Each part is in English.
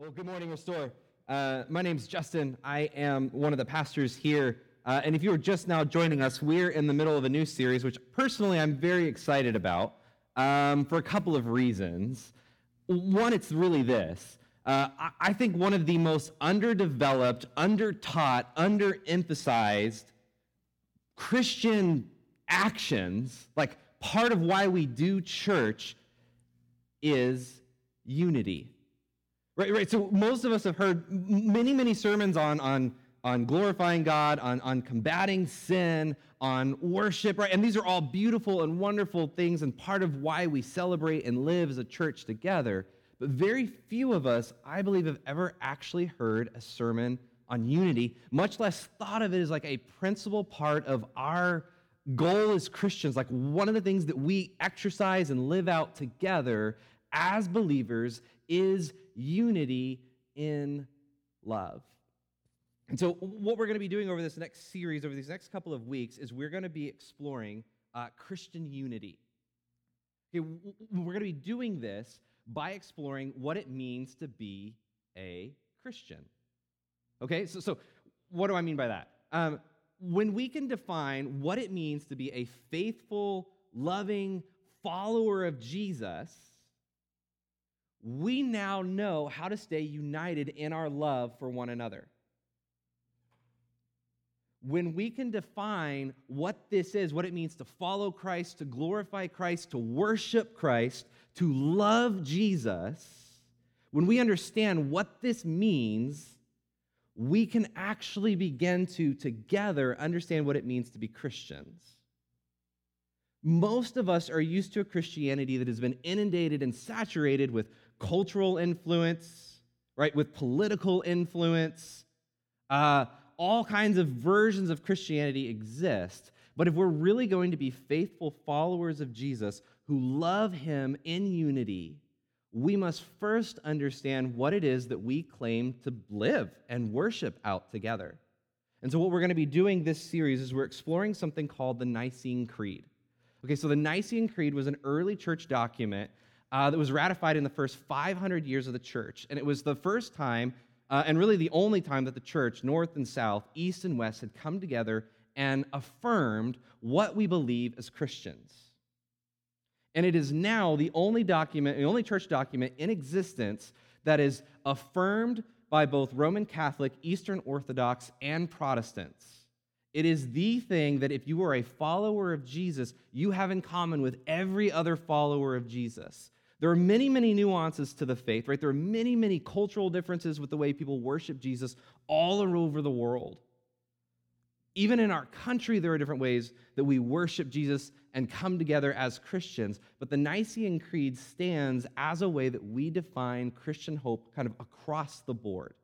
Well, good morning, Restore. Uh, my name's Justin. I am one of the pastors here. Uh, and if you are just now joining us, we're in the middle of a new series, which personally I'm very excited about um, for a couple of reasons. One, it's really this. Uh, I, I think one of the most underdeveloped, undertaught, underemphasized Christian actions, like part of why we do church, is unity. Right, right. So most of us have heard many, many sermons on, on, on glorifying God, on, on combating sin, on worship, right? And these are all beautiful and wonderful things and part of why we celebrate and live as a church together. But very few of us, I believe, have ever actually heard a sermon on unity, much less thought of it as like a principal part of our goal as Christians, like one of the things that we exercise and live out together as believers is unity in love. And so, what we're going to be doing over this next series, over these next couple of weeks, is we're going to be exploring uh, Christian unity. Okay, we're going to be doing this by exploring what it means to be a Christian. Okay, so, so what do I mean by that? Um, when we can define what it means to be a faithful, loving follower of Jesus, we now know how to stay united in our love for one another. When we can define what this is, what it means to follow Christ, to glorify Christ, to worship Christ, to love Jesus, when we understand what this means, we can actually begin to together understand what it means to be Christians. Most of us are used to a Christianity that has been inundated and saturated with cultural influence, right, with political influence. Uh, all kinds of versions of Christianity exist. But if we're really going to be faithful followers of Jesus who love him in unity, we must first understand what it is that we claim to live and worship out together. And so, what we're going to be doing this series is we're exploring something called the Nicene Creed. Okay, so the Nicene Creed was an early church document uh, that was ratified in the first 500 years of the church. And it was the first time, uh, and really the only time, that the church, north and south, east and west, had come together and affirmed what we believe as Christians. And it is now the only document, the only church document in existence that is affirmed by both Roman Catholic, Eastern Orthodox, and Protestants. It is the thing that if you are a follower of Jesus, you have in common with every other follower of Jesus. There are many, many nuances to the faith, right? There are many, many cultural differences with the way people worship Jesus all over the world. Even in our country, there are different ways that we worship Jesus and come together as Christians. But the Nicene Creed stands as a way that we define Christian hope kind of across the board.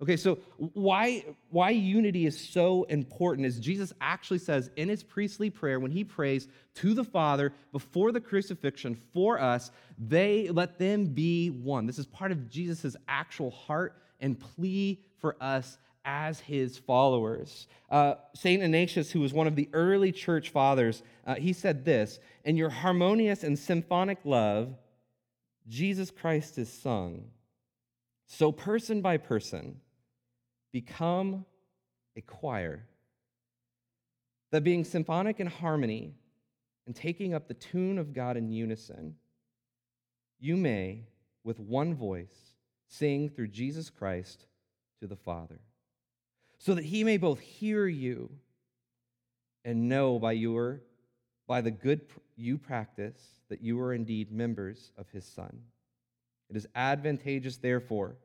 Okay, so why, why unity is so important is Jesus actually says in his priestly prayer when he prays to the Father before the crucifixion for us, they let them be one. This is part of Jesus' actual heart and plea for us as his followers. Uh, St. Ignatius, who was one of the early church fathers, uh, he said this In your harmonious and symphonic love, Jesus Christ is sung. So, person by person, become a choir. That being symphonic in harmony and taking up the tune of God in unison, you may, with one voice, sing through Jesus Christ to the Father, so that he may both hear you and know by your by the good you practice that you are indeed members of his Son. It is advantageous, therefore,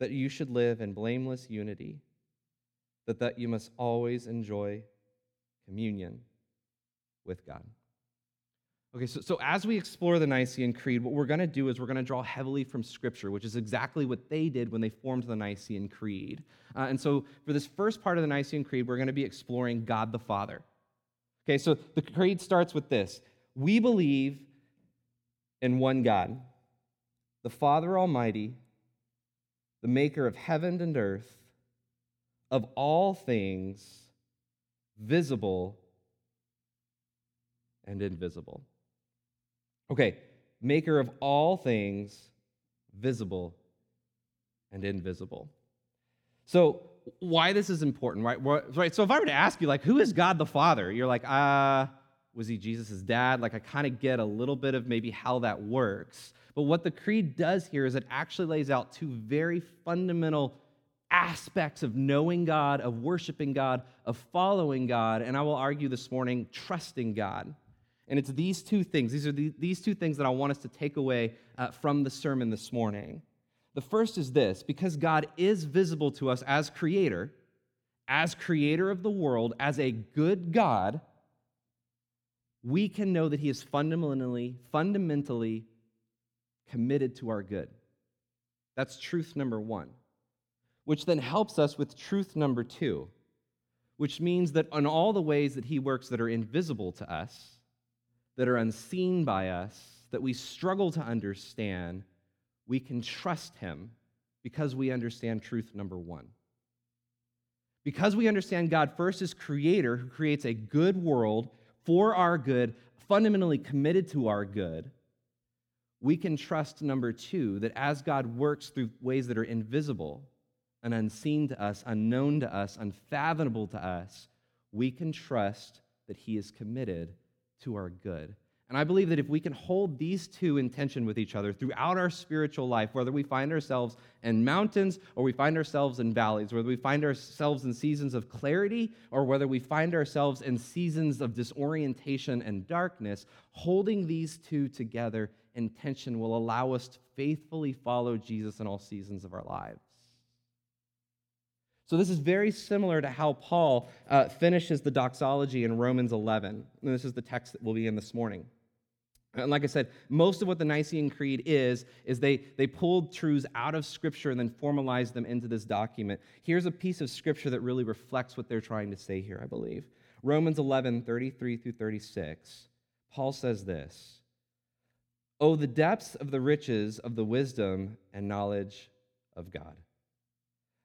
that you should live in blameless unity, but that you must always enjoy communion with God. Okay, so, so as we explore the Nicene Creed, what we're going to do is we're going to draw heavily from Scripture, which is exactly what they did when they formed the Nicene Creed. Uh, and so for this first part of the Nicene Creed, we're going to be exploring God the Father. Okay, so the Creed starts with this We believe in one God, the Father Almighty the maker of heaven and earth, of all things visible and invisible. Okay, maker of all things visible and invisible. So, why this is important, right? Right. So, if I were to ask you, like, who is God the Father? You're like, ah, uh, was he Jesus' dad? Like, I kind of get a little bit of maybe how that works. But what the creed does here is it actually lays out two very fundamental aspects of knowing God, of worshiping God, of following God, and I will argue this morning, trusting God. And it's these two things. These are the, these two things that I want us to take away uh, from the sermon this morning. The first is this because God is visible to us as creator, as creator of the world, as a good God, we can know that He is fundamentally, fundamentally committed to our good. That's truth number one, which then helps us with truth number two, which means that in all the ways that He works that are invisible to us, that are unseen by us, that we struggle to understand, we can trust Him because we understand truth number one. Because we understand God first as creator who creates a good world for our good, fundamentally committed to our good, we can trust, number two, that as God works through ways that are invisible and unseen to us, unknown to us, unfathomable to us, we can trust that He is committed to our good. And I believe that if we can hold these two in tension with each other throughout our spiritual life, whether we find ourselves in mountains or we find ourselves in valleys, whether we find ourselves in seasons of clarity or whether we find ourselves in seasons of disorientation and darkness, holding these two together in tension will allow us to faithfully follow Jesus in all seasons of our lives. So, this is very similar to how Paul uh, finishes the doxology in Romans 11. And this is the text that we'll be in this morning. And like I said, most of what the Nicene Creed is, is they, they pulled truths out of Scripture and then formalized them into this document. Here's a piece of Scripture that really reflects what they're trying to say here, I believe. Romans 11, 33 through 36. Paul says this Oh, the depths of the riches of the wisdom and knowledge of God.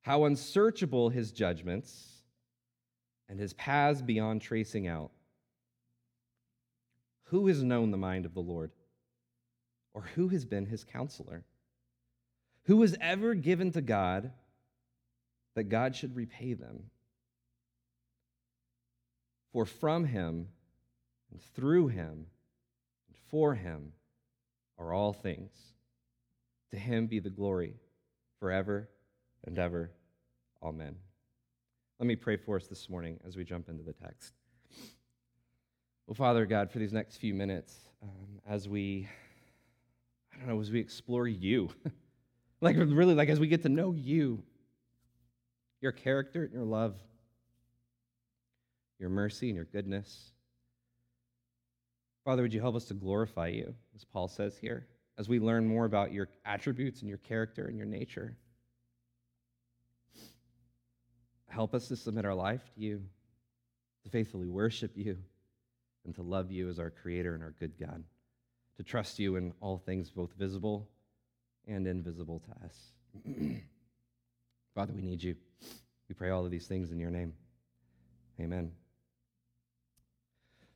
How unsearchable his judgments and his paths beyond tracing out. Who has known the mind of the Lord? Or who has been his counselor? Who has ever given to God that God should repay them? For from him, and through him, and for him are all things. To him be the glory forever and ever. Amen. Let me pray for us this morning as we jump into the text. Well, Father God, for these next few minutes, um, as we, I don't know, as we explore you, like really, like as we get to know you, your character and your love, your mercy and your goodness. Father, would you help us to glorify you, as Paul says here, as we learn more about your attributes and your character and your nature? Help us to submit our life to you, to faithfully worship you and to love you as our creator and our good God, to trust you in all things, both visible and invisible to us. Father, we need you. We pray all of these things in your name. Amen.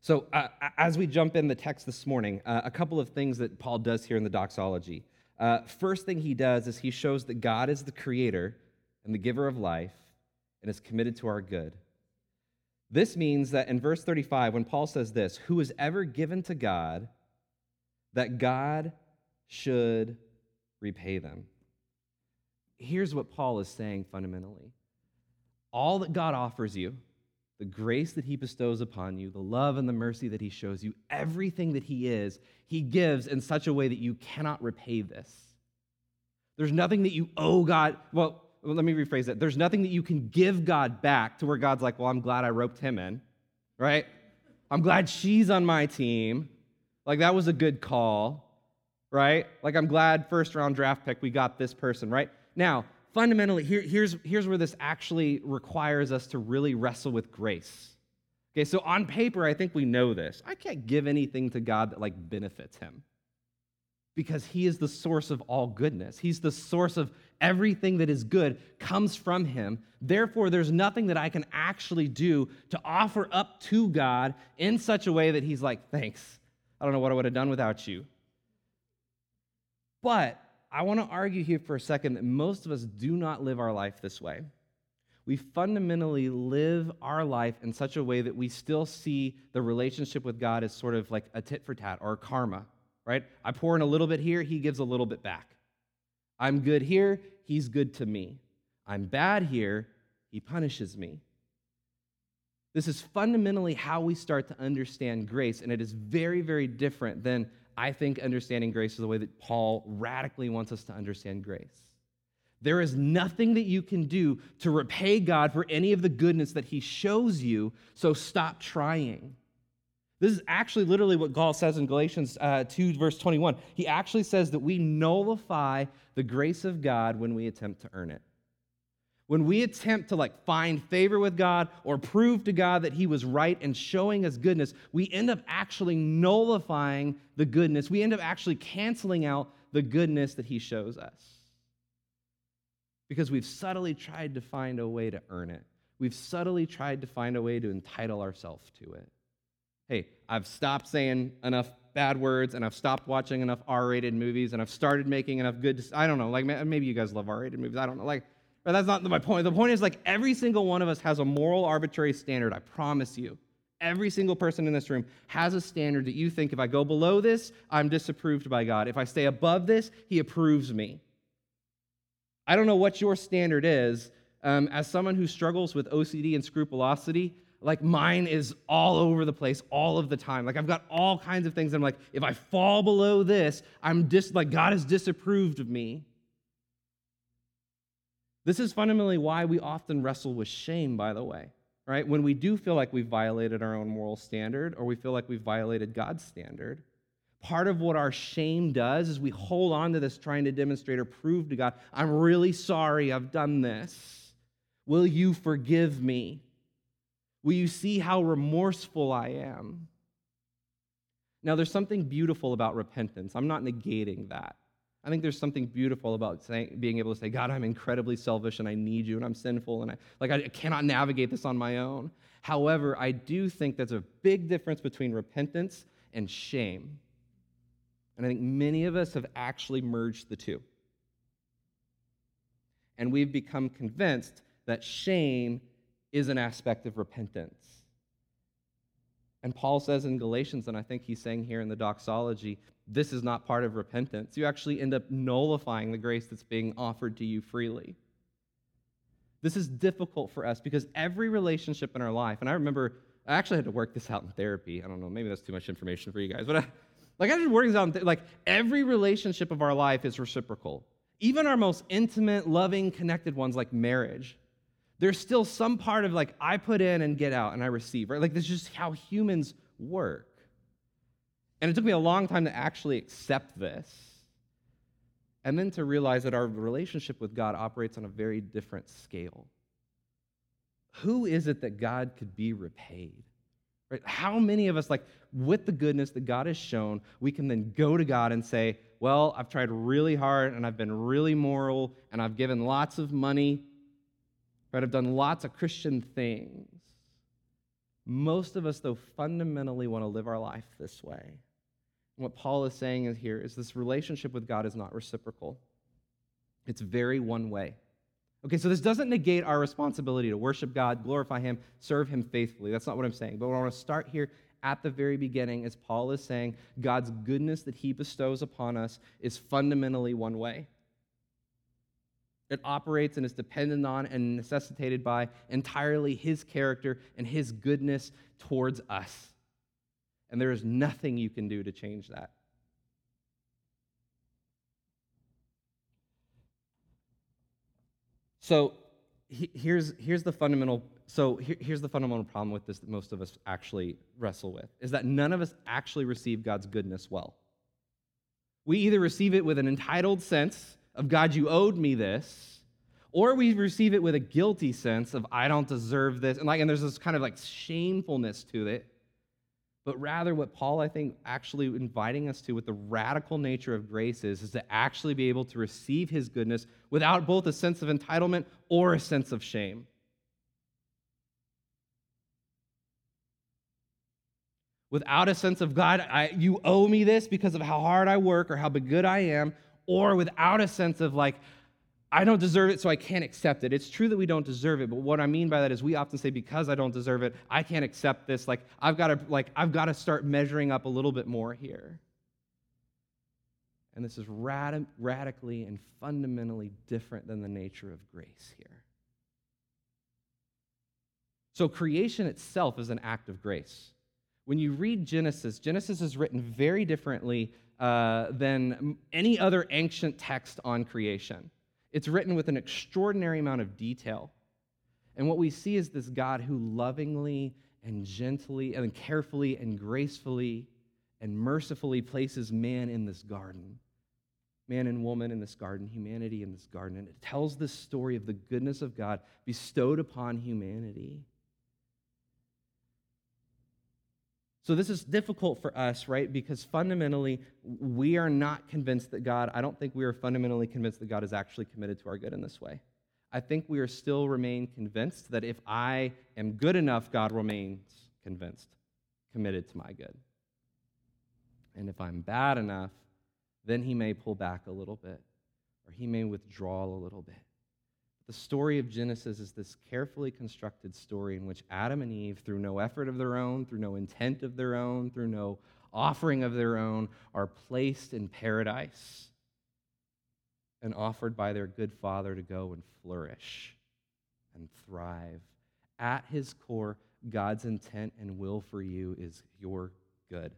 So, uh, as we jump in the text this morning, uh, a couple of things that Paul does here in the doxology. Uh, first thing he does is he shows that God is the creator and the giver of life and is committed to our good. This means that in verse 35, when Paul says this, who is ever given to God, that God should repay them. Here's what Paul is saying fundamentally all that God offers you, the grace that he bestows upon you, the love and the mercy that he shows you, everything that he is, he gives in such a way that you cannot repay this. There's nothing that you owe God. Well, well, let me rephrase that. There's nothing that you can give God back to where God's like, well, I'm glad I roped him in, right? I'm glad she's on my team. Like, that was a good call, right? Like, I'm glad first round draft pick, we got this person, right? Now, fundamentally, here, here's, here's where this actually requires us to really wrestle with grace. Okay, so on paper, I think we know this. I can't give anything to God that like benefits him because he is the source of all goodness. He's the source of everything that is good comes from him. Therefore, there's nothing that I can actually do to offer up to God in such a way that he's like, thanks. I don't know what I would have done without you. But I want to argue here for a second that most of us do not live our life this way. We fundamentally live our life in such a way that we still see the relationship with God as sort of like a tit for tat or karma, right? I pour in a little bit here, he gives a little bit back. I'm good here, he's good to me. I'm bad here, he punishes me. This is fundamentally how we start to understand grace, and it is very, very different than I think understanding grace is the way that Paul radically wants us to understand grace. There is nothing that you can do to repay God for any of the goodness that he shows you, so stop trying. This is actually literally what Paul says in Galatians uh, 2, verse 21. He actually says that we nullify the grace of God when we attempt to earn it. When we attempt to like find favor with God or prove to God that he was right and showing us goodness, we end up actually nullifying the goodness. We end up actually canceling out the goodness that he shows us. Because we've subtly tried to find a way to earn it. We've subtly tried to find a way to entitle ourselves to it. Hey, I've stopped saying enough bad words and I've stopped watching enough R-rated movies and I've started making enough good I don't know, like maybe you guys love R-rated movies. I don't know. Like but that's not my point. The point is like every single one of us has a moral arbitrary standard, I promise you. Every single person in this room has a standard that you think if I go below this, I'm disapproved by God. If I stay above this, He approves me. I don't know what your standard is. Um, as someone who struggles with OCD and scrupulosity, like mine is all over the place all of the time. Like I've got all kinds of things. I'm like, if I fall below this, I'm dis like God has disapproved of me. This is fundamentally why we often wrestle with shame, by the way, right? When we do feel like we've violated our own moral standard or we feel like we've violated God's standard, part of what our shame does is we hold on to this trying to demonstrate or prove to God, I'm really sorry I've done this. Will you forgive me? Will you see how remorseful I am? Now, there's something beautiful about repentance. I'm not negating that. I think there's something beautiful about saying, being able to say, God, I'm incredibly selfish and I need you and I'm sinful and I, like, I cannot navigate this on my own. However, I do think there's a big difference between repentance and shame. And I think many of us have actually merged the two. And we've become convinced that shame is an aspect of repentance. And Paul says in Galatians, and I think he's saying here in the doxology, this is not part of repentance. You actually end up nullifying the grace that's being offered to you freely. This is difficult for us because every relationship in our life, and I remember I actually had to work this out in therapy. I don't know, maybe that's too much information for you guys, but I, like I just work this out. Th- like every relationship of our life is reciprocal. Even our most intimate, loving, connected ones, like marriage, there's still some part of like I put in and get out and I receive, right? Like this is just how humans work. And it took me a long time to actually accept this. And then to realize that our relationship with God operates on a very different scale. Who is it that God could be repaid? Right? How many of us, like, with the goodness that God has shown, we can then go to God and say, Well, I've tried really hard and I've been really moral and I've given lots of money, right? I've done lots of Christian things. Most of us, though, fundamentally want to live our life this way. What Paul is saying is here is this relationship with God is not reciprocal, it's very one way. Okay, so this doesn't negate our responsibility to worship God, glorify Him, serve Him faithfully. That's not what I'm saying. But I want to start here at the very beginning as Paul is saying God's goodness that He bestows upon us is fundamentally one way. It operates and is dependent on and necessitated by entirely His character and His goodness towards us and there is nothing you can do to change that. So here's, here's the fundamental so here's the fundamental problem with this that most of us actually wrestle with is that none of us actually receive God's goodness well. We either receive it with an entitled sense of God, you owed me this, or we receive it with a guilty sense of I don't deserve this. And like and there's this kind of like shamefulness to it but rather what Paul, I think, actually inviting us to with the radical nature of grace is, is to actually be able to receive his goodness without both a sense of entitlement or a sense of shame. Without a sense of God, I, you owe me this because of how hard I work or how good I am, or without a sense of like, I don't deserve it, so I can't accept it. It's true that we don't deserve it, but what I mean by that is we often say, because I don't deserve it, I can't accept this. Like I've got to, like I've got to start measuring up a little bit more here. And this is rad- radically and fundamentally different than the nature of grace here. So creation itself is an act of grace. When you read Genesis, Genesis is written very differently uh, than any other ancient text on creation. It's written with an extraordinary amount of detail. And what we see is this God who lovingly and gently and carefully and gracefully and mercifully places man in this garden. Man and woman in this garden, humanity in this garden. And it tells the story of the goodness of God bestowed upon humanity. So this is difficult for us, right? Because fundamentally, we are not convinced that God, I don't think we are fundamentally convinced that God is actually committed to our good in this way. I think we are still remain convinced that if I am good enough, God remains convinced, committed to my good. And if I'm bad enough, then he may pull back a little bit, or he may withdraw a little bit. The story of Genesis is this carefully constructed story in which Adam and Eve, through no effort of their own, through no intent of their own, through no offering of their own, are placed in paradise and offered by their good father to go and flourish and thrive. At his core, God's intent and will for you is your good.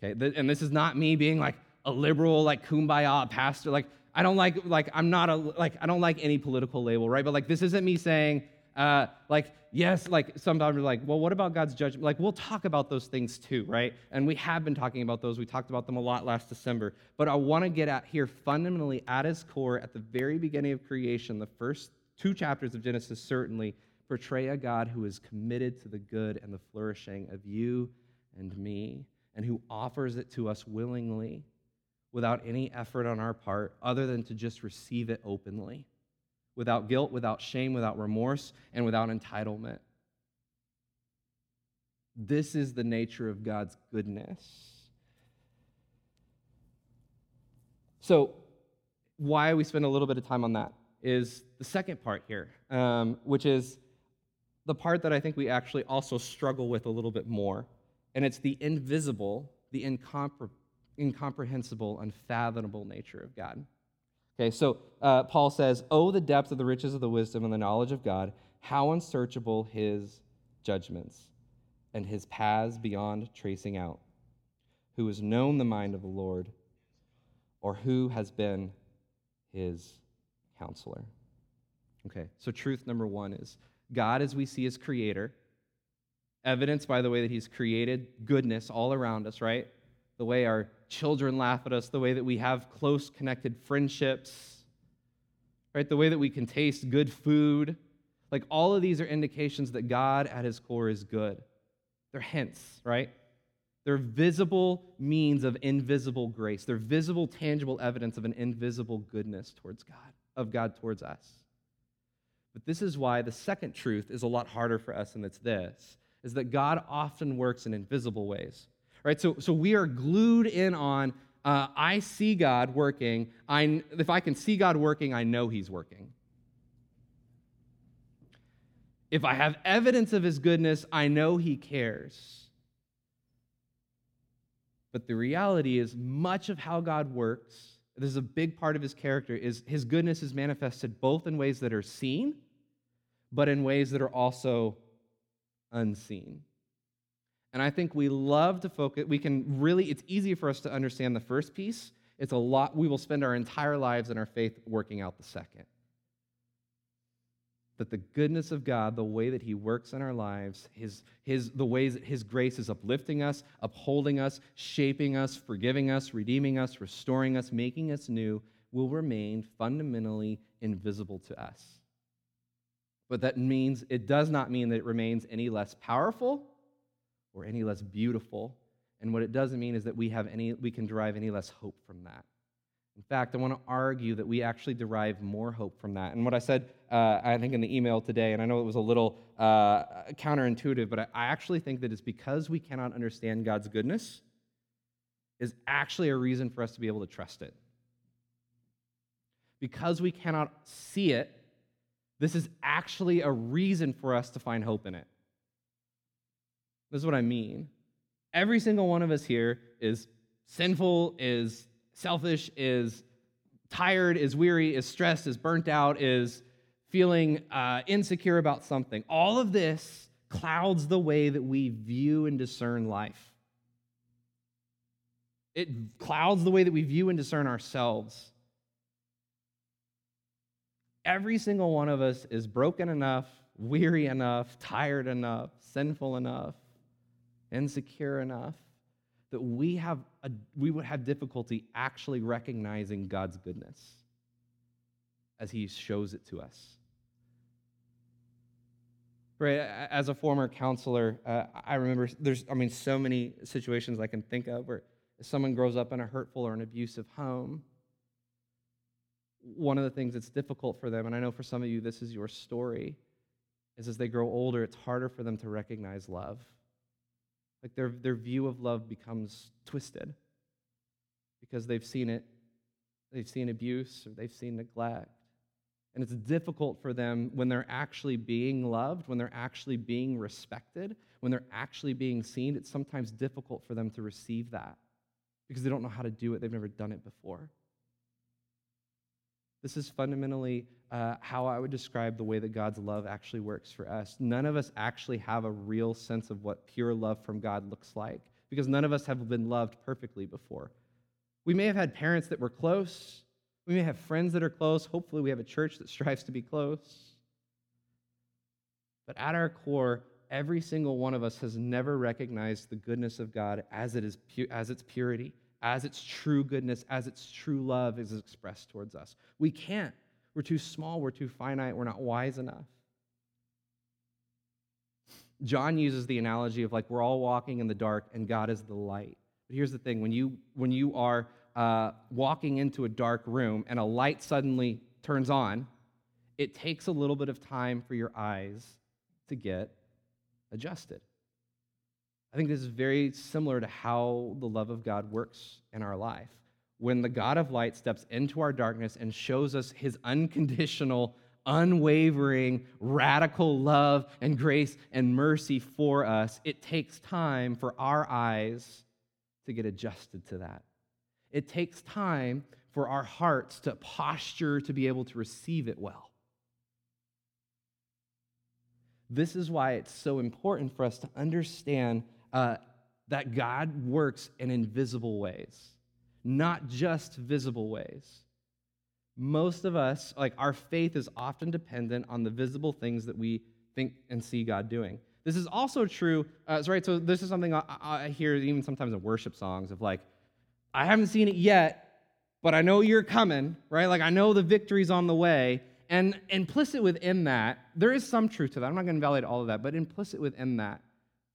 Okay, and this is not me being like a liberal, like kumbaya pastor. Like, I don't like, like, I'm not a, like, I don't like any political label, right? But like, this isn't me saying, uh, like, yes, like, sometimes we're like, well, what about God's judgment? Like, we'll talk about those things too, right? And we have been talking about those. We talked about them a lot last December. But I want to get at here fundamentally at its core, at the very beginning of creation, the first two chapters of Genesis certainly portray a God who is committed to the good and the flourishing of you and me, and who offers it to us willingly without any effort on our part other than to just receive it openly, without guilt, without shame, without remorse, and without entitlement. This is the nature of God's goodness. So, why we spend a little bit of time on that is the second part here, um, which is the part that I think we actually also struggle with a little bit more. And it's the invisible, the incomprehensible incomprehensible, unfathomable nature of God. Okay, so uh, Paul says, Oh, the depth of the riches of the wisdom and the knowledge of God, how unsearchable his judgments and his paths beyond tracing out. Who has known the mind of the Lord, or who has been his counselor? Okay, so truth number one is God, as we see as creator, evidenced by the way that he's created goodness all around us, right? The way our children laugh at us, the way that we have close connected friendships, right? The way that we can taste good food. Like all of these are indications that God at his core is good. They're hints, right? They're visible means of invisible grace. They're visible, tangible evidence of an invisible goodness towards God, of God towards us. But this is why the second truth is a lot harder for us, and it's this is that God often works in invisible ways right? So, so we are glued in on uh, I see God working. I, if I can see God working, I know He's working. If I have evidence of His goodness, I know He cares. But the reality is, much of how God works, this is a big part of His character, is His goodness is manifested both in ways that are seen, but in ways that are also unseen. And I think we love to focus, we can really, it's easy for us to understand the first piece. It's a lot, we will spend our entire lives in our faith working out the second. That the goodness of God, the way that He works in our lives, his, his, the ways that His grace is uplifting us, upholding us, shaping us, forgiving us, redeeming us, restoring us, making us new, will remain fundamentally invisible to us. But that means, it does not mean that it remains any less powerful or any less beautiful. And what it doesn't mean is that we have any we can derive any less hope from that. In fact, I want to argue that we actually derive more hope from that. And what I said, uh, I think in the email today, and I know it was a little uh, counterintuitive, but I, I actually think that it's because we cannot understand God's goodness is actually a reason for us to be able to trust it. Because we cannot see it, this is actually a reason for us to find hope in it. This is what I mean. Every single one of us here is sinful, is selfish, is tired, is weary, is stressed, is burnt out, is feeling uh, insecure about something. All of this clouds the way that we view and discern life. It clouds the way that we view and discern ourselves. Every single one of us is broken enough, weary enough, tired enough, sinful enough, insecure enough that we have a, we would have difficulty actually recognizing God's goodness as he shows it to us. Right, as a former counselor, uh, I remember there's, I mean, so many situations I can think of where someone grows up in a hurtful or an abusive home. One of the things that's difficult for them, and I know for some of you this is your story, is as they grow older, it's harder for them to recognize love. Like their, their view of love becomes twisted because they've seen it, they've seen abuse, or they've seen neglect. And it's difficult for them when they're actually being loved, when they're actually being respected, when they're actually being seen. It's sometimes difficult for them to receive that because they don't know how to do it. They've never done it before. This is fundamentally uh, how I would describe the way that God's love actually works for us. None of us actually have a real sense of what pure love from God looks like because none of us have been loved perfectly before. We may have had parents that were close, we may have friends that are close. Hopefully, we have a church that strives to be close. But at our core, every single one of us has never recognized the goodness of God as, it is pu- as its purity, as its true goodness, as its true love is expressed towards us. We can't. We're too small, we're too finite, we're not wise enough. John uses the analogy of like we're all walking in the dark and God is the light. But here's the thing when you, when you are uh, walking into a dark room and a light suddenly turns on, it takes a little bit of time for your eyes to get adjusted. I think this is very similar to how the love of God works in our life. When the God of light steps into our darkness and shows us his unconditional, unwavering, radical love and grace and mercy for us, it takes time for our eyes to get adjusted to that. It takes time for our hearts to posture to be able to receive it well. This is why it's so important for us to understand uh, that God works in invisible ways, not just visible ways. Most of us, like our faith is often dependent on the visible things that we think and see God doing. This is also true, uh, right? So, this is something I, I hear even sometimes in worship songs of like, I haven't seen it yet, but I know you're coming, right? Like, I know the victory's on the way. And implicit within that, there is some truth to that. I'm not going to validate all of that, but implicit within that,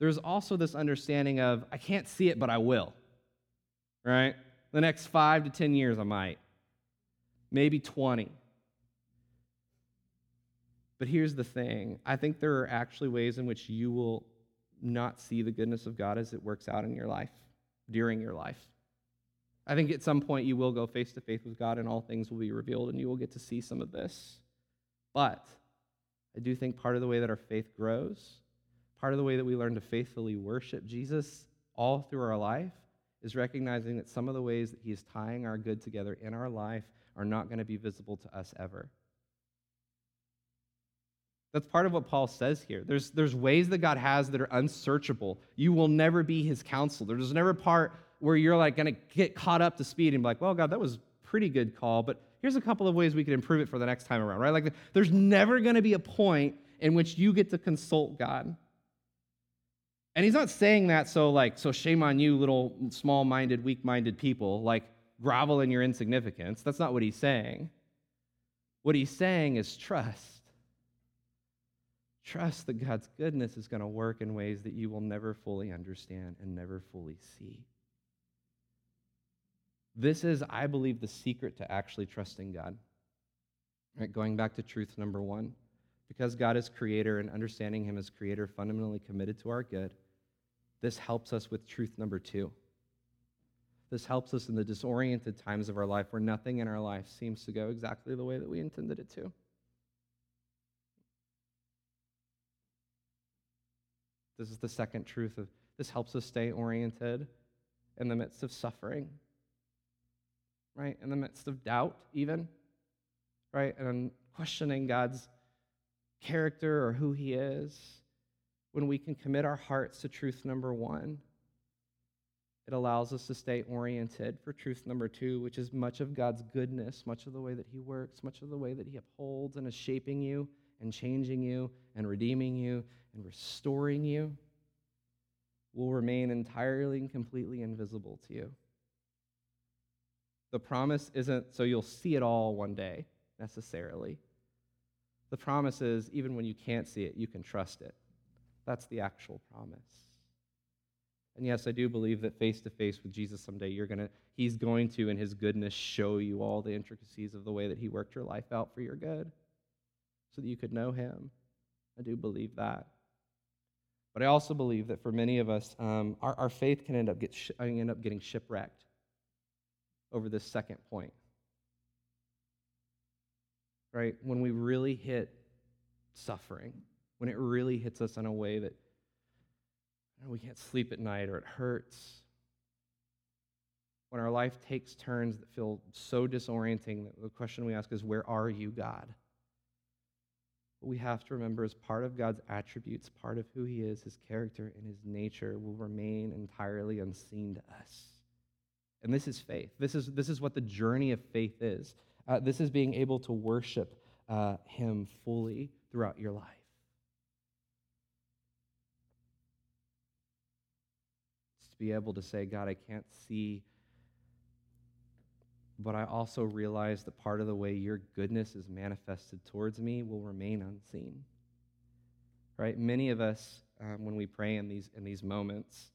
there's also this understanding of I can't see it, but I will, right? The next five to 10 years, I might, maybe 20. But here's the thing I think there are actually ways in which you will not see the goodness of God as it works out in your life, during your life. I think at some point you will go face to face with God and all things will be revealed and you will get to see some of this. But I do think part of the way that our faith grows, part of the way that we learn to faithfully worship Jesus all through our life, is recognizing that some of the ways that He is tying our good together in our life are not going to be visible to us ever. That's part of what Paul says here. There's, there's ways that God has that are unsearchable. You will never be his counselor. There's never a part where you're like going to get caught up to speed and be like, well, God, that was pretty good call, but here's a couple of ways we could improve it for the next time around, right? Like there's never going to be a point in which you get to consult God. And he's not saying that so like, so shame on you, little small-minded, weak-minded people, like grovel in your insignificance. That's not what he's saying. What he's saying is trust. Trust that God's goodness is going to work in ways that you will never fully understand and never fully see. This is, I believe, the secret to actually trusting God. Right, going back to truth number one. Because God is creator and understanding Him as creator fundamentally committed to our good, this helps us with truth number two. This helps us in the disoriented times of our life where nothing in our life seems to go exactly the way that we intended it to. This is the second truth of this helps us stay oriented in the midst of suffering. Right? In the midst of doubt, even. Right? And questioning God's character or who he is. When we can commit our hearts to truth number one it allows us to stay oriented for truth number two, which is much of God's goodness, much of the way that He works, much of the way that He upholds and is shaping you and changing you and redeeming you and restoring you will remain entirely and completely invisible to you. The promise isn't so you'll see it all one day necessarily. The promise is even when you can't see it, you can trust it. That's the actual promise. And yes, I do believe that face to face with Jesus someday, you're gonna, he's going to, in his goodness, show you all the intricacies of the way that he worked your life out for your good so that you could know him. I do believe that. But I also believe that for many of us, um, our, our faith can end up, get sh- end up getting shipwrecked over this second point. Right? When we really hit suffering, when it really hits us in a way that we can't sleep at night or it hurts. When our life takes turns that feel so disorienting, the question we ask is, Where are you, God? What we have to remember is part of God's attributes, part of who He is, His character, and His nature will remain entirely unseen to us. And this is faith. This is, this is what the journey of faith is. Uh, this is being able to worship uh, Him fully throughout your life. Be able to say, God, I can't see, but I also realize that part of the way your goodness is manifested towards me will remain unseen. Right? Many of us, um, when we pray in these, in these moments,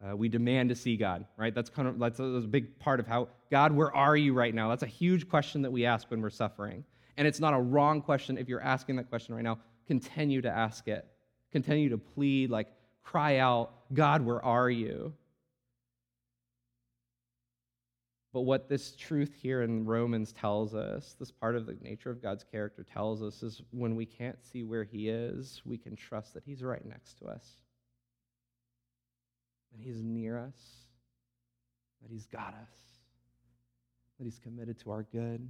uh, we demand to see God, right? That's kind of that's a, that's a big part of how God, where are you right now? That's a huge question that we ask when we're suffering, and it's not a wrong question. If you're asking that question right now, continue to ask it. Continue to plead, like cry out, God, where are you? But what this truth here in Romans tells us, this part of the nature of God's character tells us, is when we can't see where He is, we can trust that He's right next to us, that He's near us, that He's got us, that He's committed to our good.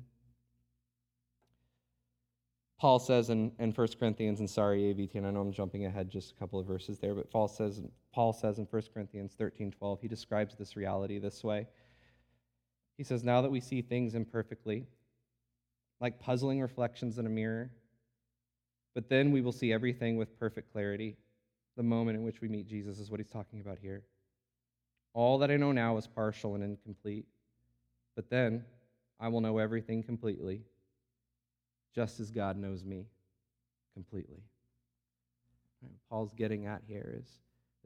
Paul says in, in 1 Corinthians, and sorry, AVT, and I know I'm jumping ahead just a couple of verses there, but Paul says, Paul says in 1 Corinthians 13 12, he describes this reality this way. He says, Now that we see things imperfectly, like puzzling reflections in a mirror, but then we will see everything with perfect clarity. The moment in which we meet Jesus is what he's talking about here. All that I know now is partial and incomplete, but then I will know everything completely, just as God knows me completely. Right, Paul's getting at here is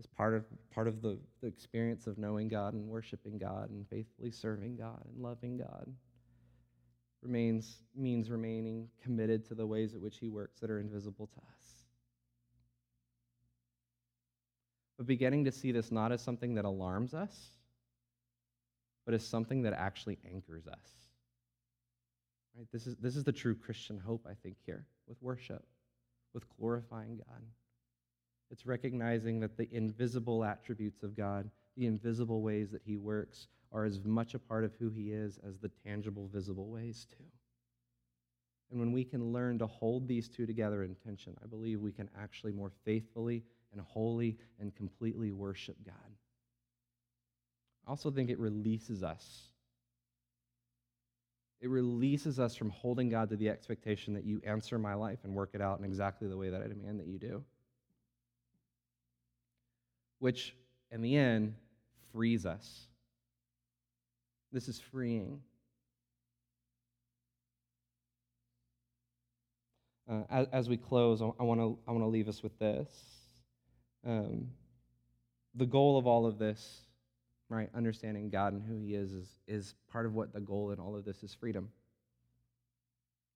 is part of, part of the, the experience of knowing God and worshiping God and faithfully serving God and loving God. Remains, means remaining committed to the ways at which He works that are invisible to us. But beginning to see this not as something that alarms us, but as something that actually anchors us. Right? This is, this is the true Christian hope, I think, here with worship, with glorifying God. It's recognizing that the invisible attributes of God, the invisible ways that He works, are as much a part of who He is as the tangible, visible ways, too. And when we can learn to hold these two together in tension, I believe we can actually more faithfully and wholly and completely worship God. I also think it releases us. It releases us from holding God to the expectation that you answer my life and work it out in exactly the way that I demand that you do which in the end frees us. This is freeing. Uh, as, as, we close, I want to I want to leave us with this. Um, the goal of all of this, right? Understanding God and who He is, is is part of what the goal in all of this is freedom.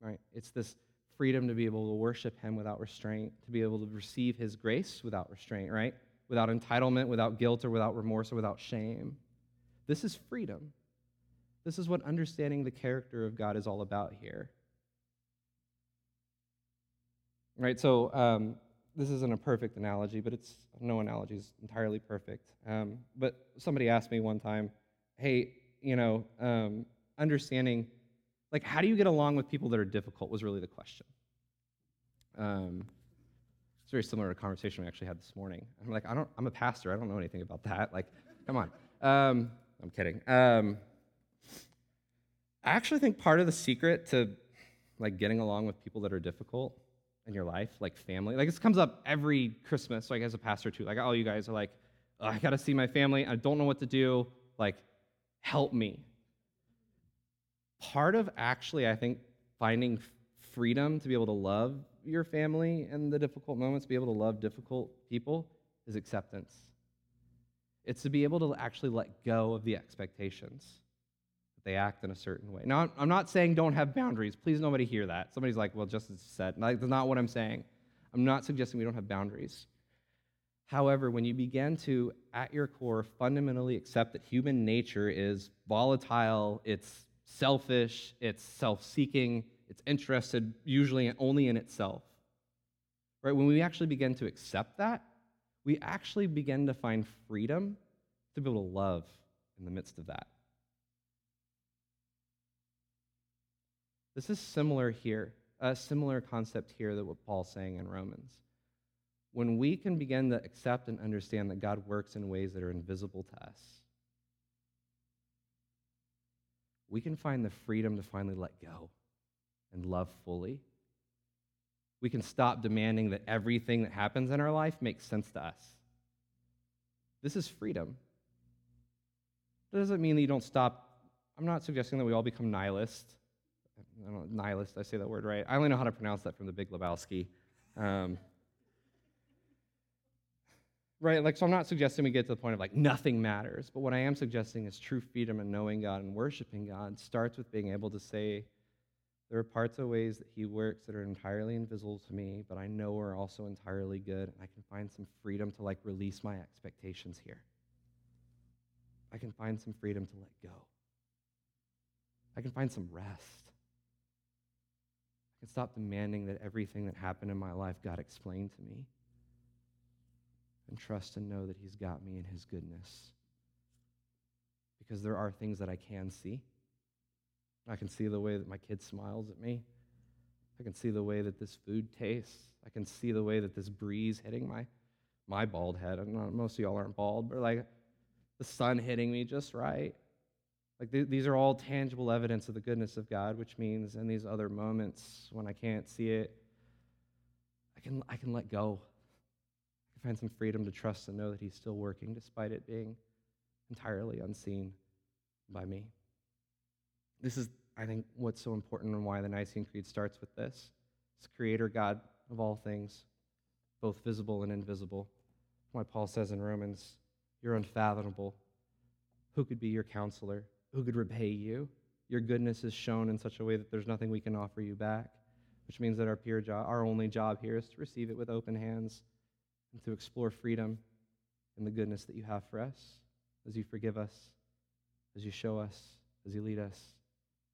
Right? It's this freedom to be able to worship Him without restraint, to be able to receive His grace without restraint. Right? without entitlement, without guilt, or without remorse, or without shame. This is freedom. This is what understanding the character of God is all about here. Right? So, um, this isn't a perfect analogy, but it's no analogy is entirely perfect. Um, but somebody asked me one time, hey, you know, um, understanding, like, how do you get along with people that are difficult was really the question. Um, it's very similar to a conversation we actually had this morning. I'm like, I don't, I'm a pastor. I don't know anything about that. Like, come on. Um, I'm kidding. Um, I actually think part of the secret to like getting along with people that are difficult in your life, like family, like this comes up every Christmas, like as a pastor too. Like all you guys are like, oh, I gotta see my family. I don't know what to do. Like, help me. Part of actually, I think, finding freedom to be able to love your family in the difficult moments, be able to love difficult people, is acceptance. It's to be able to actually let go of the expectations they act in a certain way. Now, I'm not saying don't have boundaries. Please, nobody hear that. Somebody's like, well, just as said. That's not what I'm saying. I'm not suggesting we don't have boundaries. However, when you begin to, at your core, fundamentally accept that human nature is volatile, it's selfish, it's self seeking, it's interested usually only in itself. Right? When we actually begin to accept that, we actually begin to find freedom to be able to love in the midst of that. This is similar here, a similar concept here that what Paul's saying in Romans. When we can begin to accept and understand that God works in ways that are invisible to us, we can find the freedom to finally let go and love fully. We can stop demanding that everything that happens in our life makes sense to us. This is freedom. That doesn't mean that you don't stop. I'm not suggesting that we all become nihilist. I don't know, nihilist, I say that word right. I only know how to pronounce that from the Big Lebowski. Um, right? Like, so I'm not suggesting we get to the point of like nothing matters, but what I am suggesting is true freedom and knowing God and worshiping God starts with being able to say, there are parts of ways that He works that are entirely invisible to me, but I know are also entirely good, and I can find some freedom to like release my expectations here. I can find some freedom to let go. I can find some rest. Can stop demanding that everything that happened in my life God explained to me and trust and know that He's got me in His goodness. Because there are things that I can see. I can see the way that my kid smiles at me. I can see the way that this food tastes. I can see the way that this breeze hitting my, my bald head. I know most of y'all aren't bald, but like the sun hitting me just right. Like th- these are all tangible evidence of the goodness of God, which means in these other moments when I can't see it, I can, I can let go I can find some freedom to trust and know that He's still working despite it being entirely unseen by me. This is, I think, what's so important and why the Nicene Creed starts with this. It's Creator God of all things, both visible and invisible. Why Paul says in Romans, You're unfathomable. Who could be your counselor? Who could repay you? Your goodness is shown in such a way that there's nothing we can offer you back, which means that our, pure job, our only job here is to receive it with open hands and to explore freedom and the goodness that you have for us as you forgive us, as you show us, as you lead us,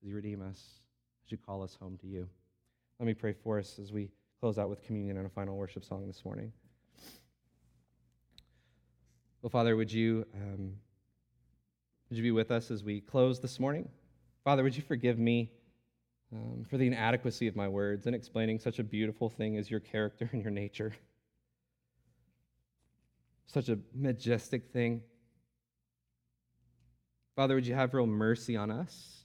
as you redeem us, as you call us home to you. Let me pray for us as we close out with communion and a final worship song this morning. Well, Father, would you, um, would you be with us as we close this morning? Father, would you forgive me um, for the inadequacy of my words in explaining such a beautiful thing as your character and your nature? such a majestic thing. Father, would you have real mercy on us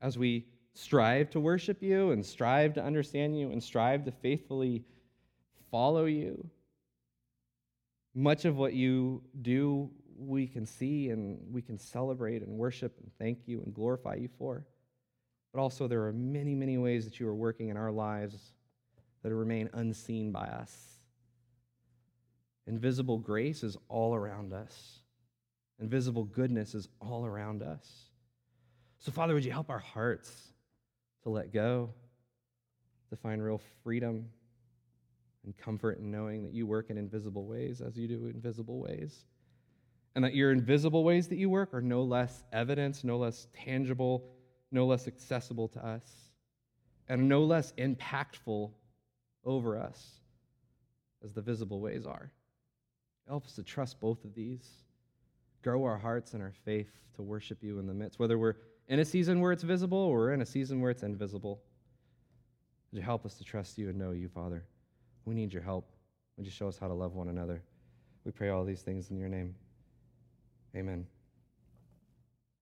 as we strive to worship you and strive to understand you and strive to faithfully follow you? Much of what you do, we can see and we can celebrate and worship and thank you and glorify you for. But also, there are many, many ways that you are working in our lives that remain unseen by us. Invisible grace is all around us. Invisible goodness is all around us. So, Father, would you help our hearts to let go, to find real freedom and comfort in knowing that you work in invisible ways as you do invisible ways, and that your invisible ways that you work are no less evidence, no less tangible, no less accessible to us, and no less impactful over us as the visible ways are. Help us to trust both of these. Grow our hearts and our faith to worship you in the midst, whether we're in a season where it's visible or we're in a season where it's invisible. Would you help us to trust you and know you, Father? We need your help. Would you show us how to love one another? We pray all these things in your name. Amen.